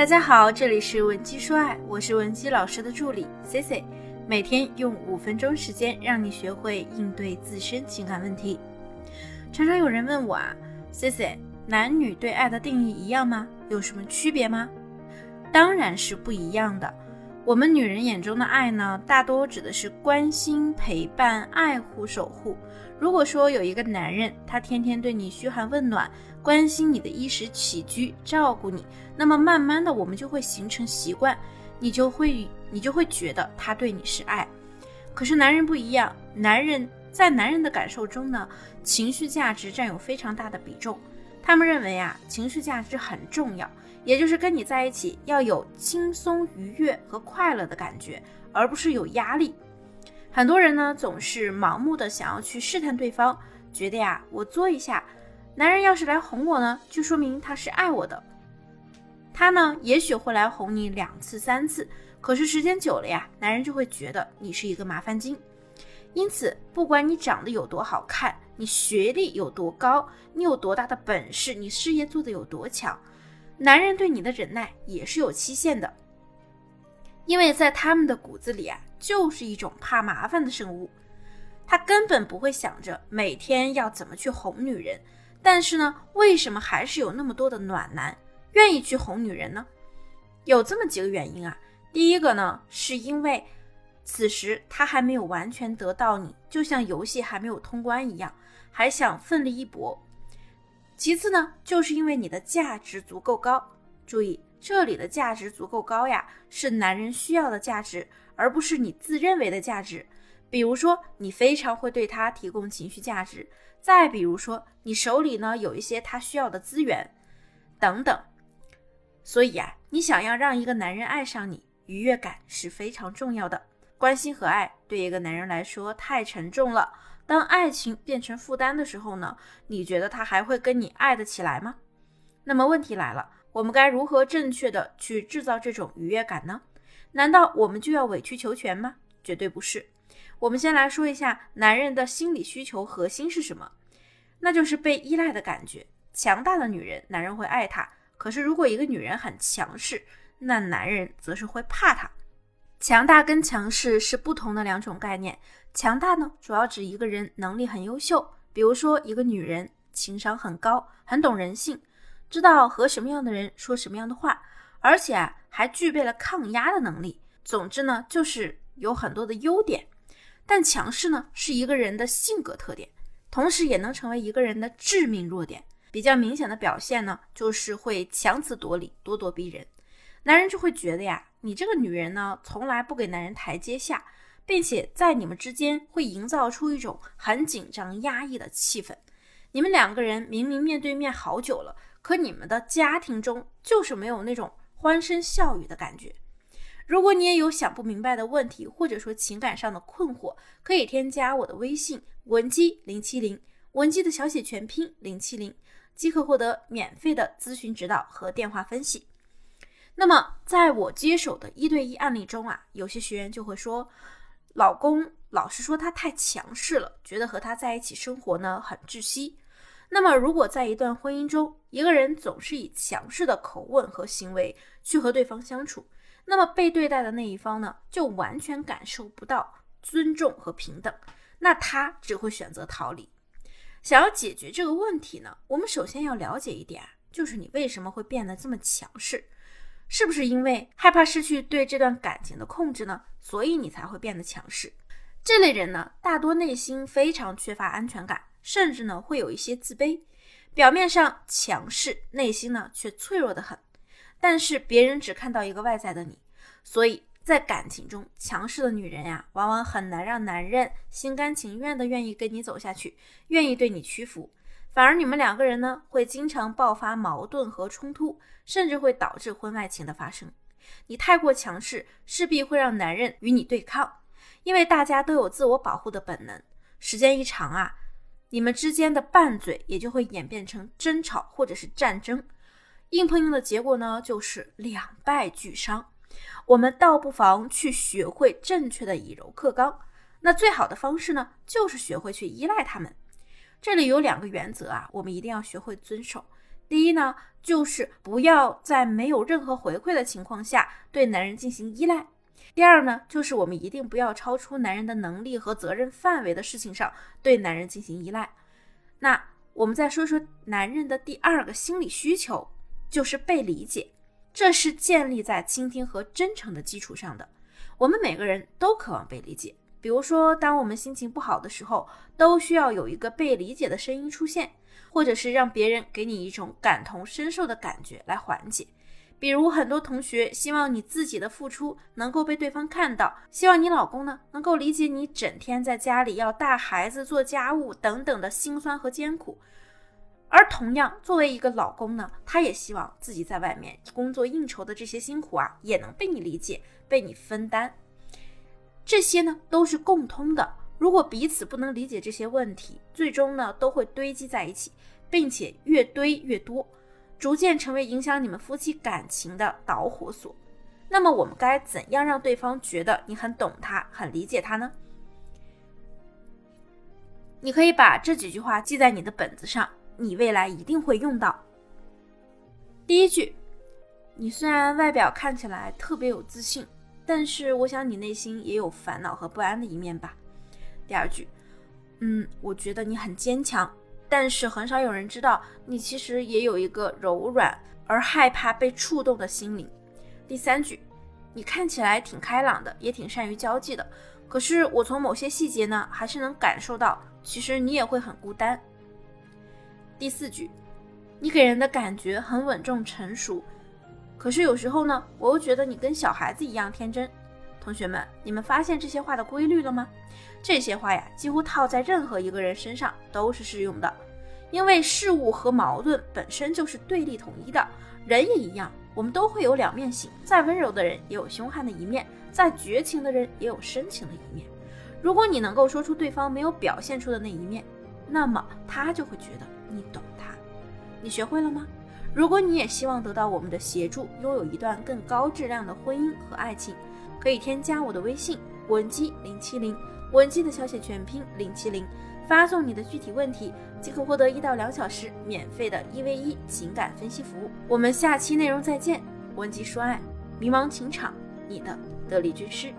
大家好，这里是文姬说爱，我是文姬老师的助理 C C，每天用五分钟时间让你学会应对自身情感问题。常常有人问我啊，C C，男女对爱的定义一样吗？有什么区别吗？当然是不一样的。我们女人眼中的爱呢，大多指的是关心、陪伴、爱护、守护。如果说有一个男人，他天天对你嘘寒问暖，关心你的衣食起居，照顾你，那么慢慢的我们就会形成习惯，你就会你就会觉得他对你是爱。可是男人不一样，男人在男人的感受中呢，情绪价值占有非常大的比重。他们认为啊，情绪价值很重要。也就是跟你在一起要有轻松愉悦和快乐的感觉，而不是有压力。很多人呢总是盲目的想要去试探对方，觉得呀我作一下，男人要是来哄我呢，就说明他是爱我的。他呢也许会来哄你两次三次，可是时间久了呀，男人就会觉得你是一个麻烦精。因此，不管你长得有多好看，你学历有多高，你有多大的本事，你事业做得有多强。男人对你的忍耐也是有期限的，因为在他们的骨子里啊，就是一种怕麻烦的生物，他根本不会想着每天要怎么去哄女人。但是呢，为什么还是有那么多的暖男愿意去哄女人呢？有这么几个原因啊。第一个呢，是因为此时他还没有完全得到你，就像游戏还没有通关一样，还想奋力一搏。其次呢，就是因为你的价值足够高。注意，这里的价值足够高呀，是男人需要的价值，而不是你自认为的价值。比如说，你非常会对他提供情绪价值；再比如说，你手里呢有一些他需要的资源，等等。所以啊，你想要让一个男人爱上你，愉悦感是非常重要的。关心和爱对一个男人来说太沉重了。当爱情变成负担的时候呢？你觉得他还会跟你爱得起来吗？那么问题来了，我们该如何正确的去制造这种愉悦感呢？难道我们就要委曲求全吗？绝对不是。我们先来说一下男人的心理需求核心是什么？那就是被依赖的感觉。强大的女人，男人会爱她；可是如果一个女人很强势，那男人则是会怕她。强大跟强势是不同的两种概念。强大呢，主要指一个人能力很优秀，比如说一个女人情商很高，很懂人性，知道和什么样的人说什么样的话，而且啊还具备了抗压的能力。总之呢，就是有很多的优点。但强势呢，是一个人的性格特点，同时也能成为一个人的致命弱点。比较明显的表现呢，就是会强词夺理，咄咄逼人，男人就会觉得呀，你这个女人呢，从来不给男人台阶下。并且在你们之间会营造出一种很紧张、压抑的气氛。你们两个人明明面对面好久了，可你们的家庭中就是没有那种欢声笑语的感觉。如果你也有想不明白的问题，或者说情感上的困惑，可以添加我的微信文姬零七零，文姬的小写全拼零七零，即可获得免费的咨询指导和电话分析。那么，在我接手的一对一案例中啊，有些学员就会说。老公老是说他太强势了，觉得和他在一起生活呢很窒息。那么，如果在一段婚姻中，一个人总是以强势的口吻和行为去和对方相处，那么被对待的那一方呢，就完全感受不到尊重和平等，那他只会选择逃离。想要解决这个问题呢，我们首先要了解一点，就是你为什么会变得这么强势。是不是因为害怕失去对这段感情的控制呢？所以你才会变得强势。这类人呢，大多内心非常缺乏安全感，甚至呢会有一些自卑。表面上强势，内心呢却脆弱的很。但是别人只看到一个外在的你，所以在感情中，强势的女人呀，往往很难让男人心甘情愿的愿意跟你走下去，愿意对你屈服。反而你们两个人呢，会经常爆发矛盾和冲突，甚至会导致婚外情的发生。你太过强势，势必会让男人与你对抗，因为大家都有自我保护的本能。时间一长啊，你们之间的拌嘴也就会演变成争吵或者是战争。硬碰硬的结果呢，就是两败俱伤。我们倒不妨去学会正确的以柔克刚。那最好的方式呢，就是学会去依赖他们。这里有两个原则啊，我们一定要学会遵守。第一呢，就是不要在没有任何回馈的情况下对男人进行依赖；第二呢，就是我们一定不要超出男人的能力和责任范围的事情上对男人进行依赖。那我们再说说男人的第二个心理需求，就是被理解。这是建立在倾听和真诚的基础上的。我们每个人都渴望被理解。比如说，当我们心情不好的时候，都需要有一个被理解的声音出现，或者是让别人给你一种感同身受的感觉来缓解。比如，很多同学希望你自己的付出能够被对方看到，希望你老公呢能够理解你整天在家里要带孩子、做家务等等的辛酸和艰苦。而同样，作为一个老公呢，他也希望自己在外面工作应酬的这些辛苦啊，也能被你理解、被你分担。这些呢都是共通的。如果彼此不能理解这些问题，最终呢都会堆积在一起，并且越堆越多，逐渐成为影响你们夫妻感情的导火索。那么，我们该怎样让对方觉得你很懂他、很理解他呢？你可以把这几句话记在你的本子上。你未来一定会用到。第一句，你虽然外表看起来特别有自信，但是我想你内心也有烦恼和不安的一面吧。第二句，嗯，我觉得你很坚强，但是很少有人知道你其实也有一个柔软而害怕被触动的心灵。第三句，你看起来挺开朗的，也挺善于交际的，可是我从某些细节呢，还是能感受到，其实你也会很孤单。第四句，你给人的感觉很稳重成熟，可是有时候呢，我又觉得你跟小孩子一样天真。同学们，你们发现这些话的规律了吗？这些话呀，几乎套在任何一个人身上都是适用的，因为事物和矛盾本身就是对立统一的，人也一样，我们都会有两面性，再温柔的人也有凶悍的一面，再绝情的人也有深情的一面。如果你能够说出对方没有表现出的那一面，那么他就会觉得。你懂他，你学会了吗？如果你也希望得到我们的协助，拥有一段更高质量的婚姻和爱情，可以添加我的微信文姬零七零，文姬的小写全拼零七零，发送你的具体问题，即可获得一到两小时免费的一 v 一情感分析服务。我们下期内容再见，文姬说爱，迷茫情场，你的得力军师。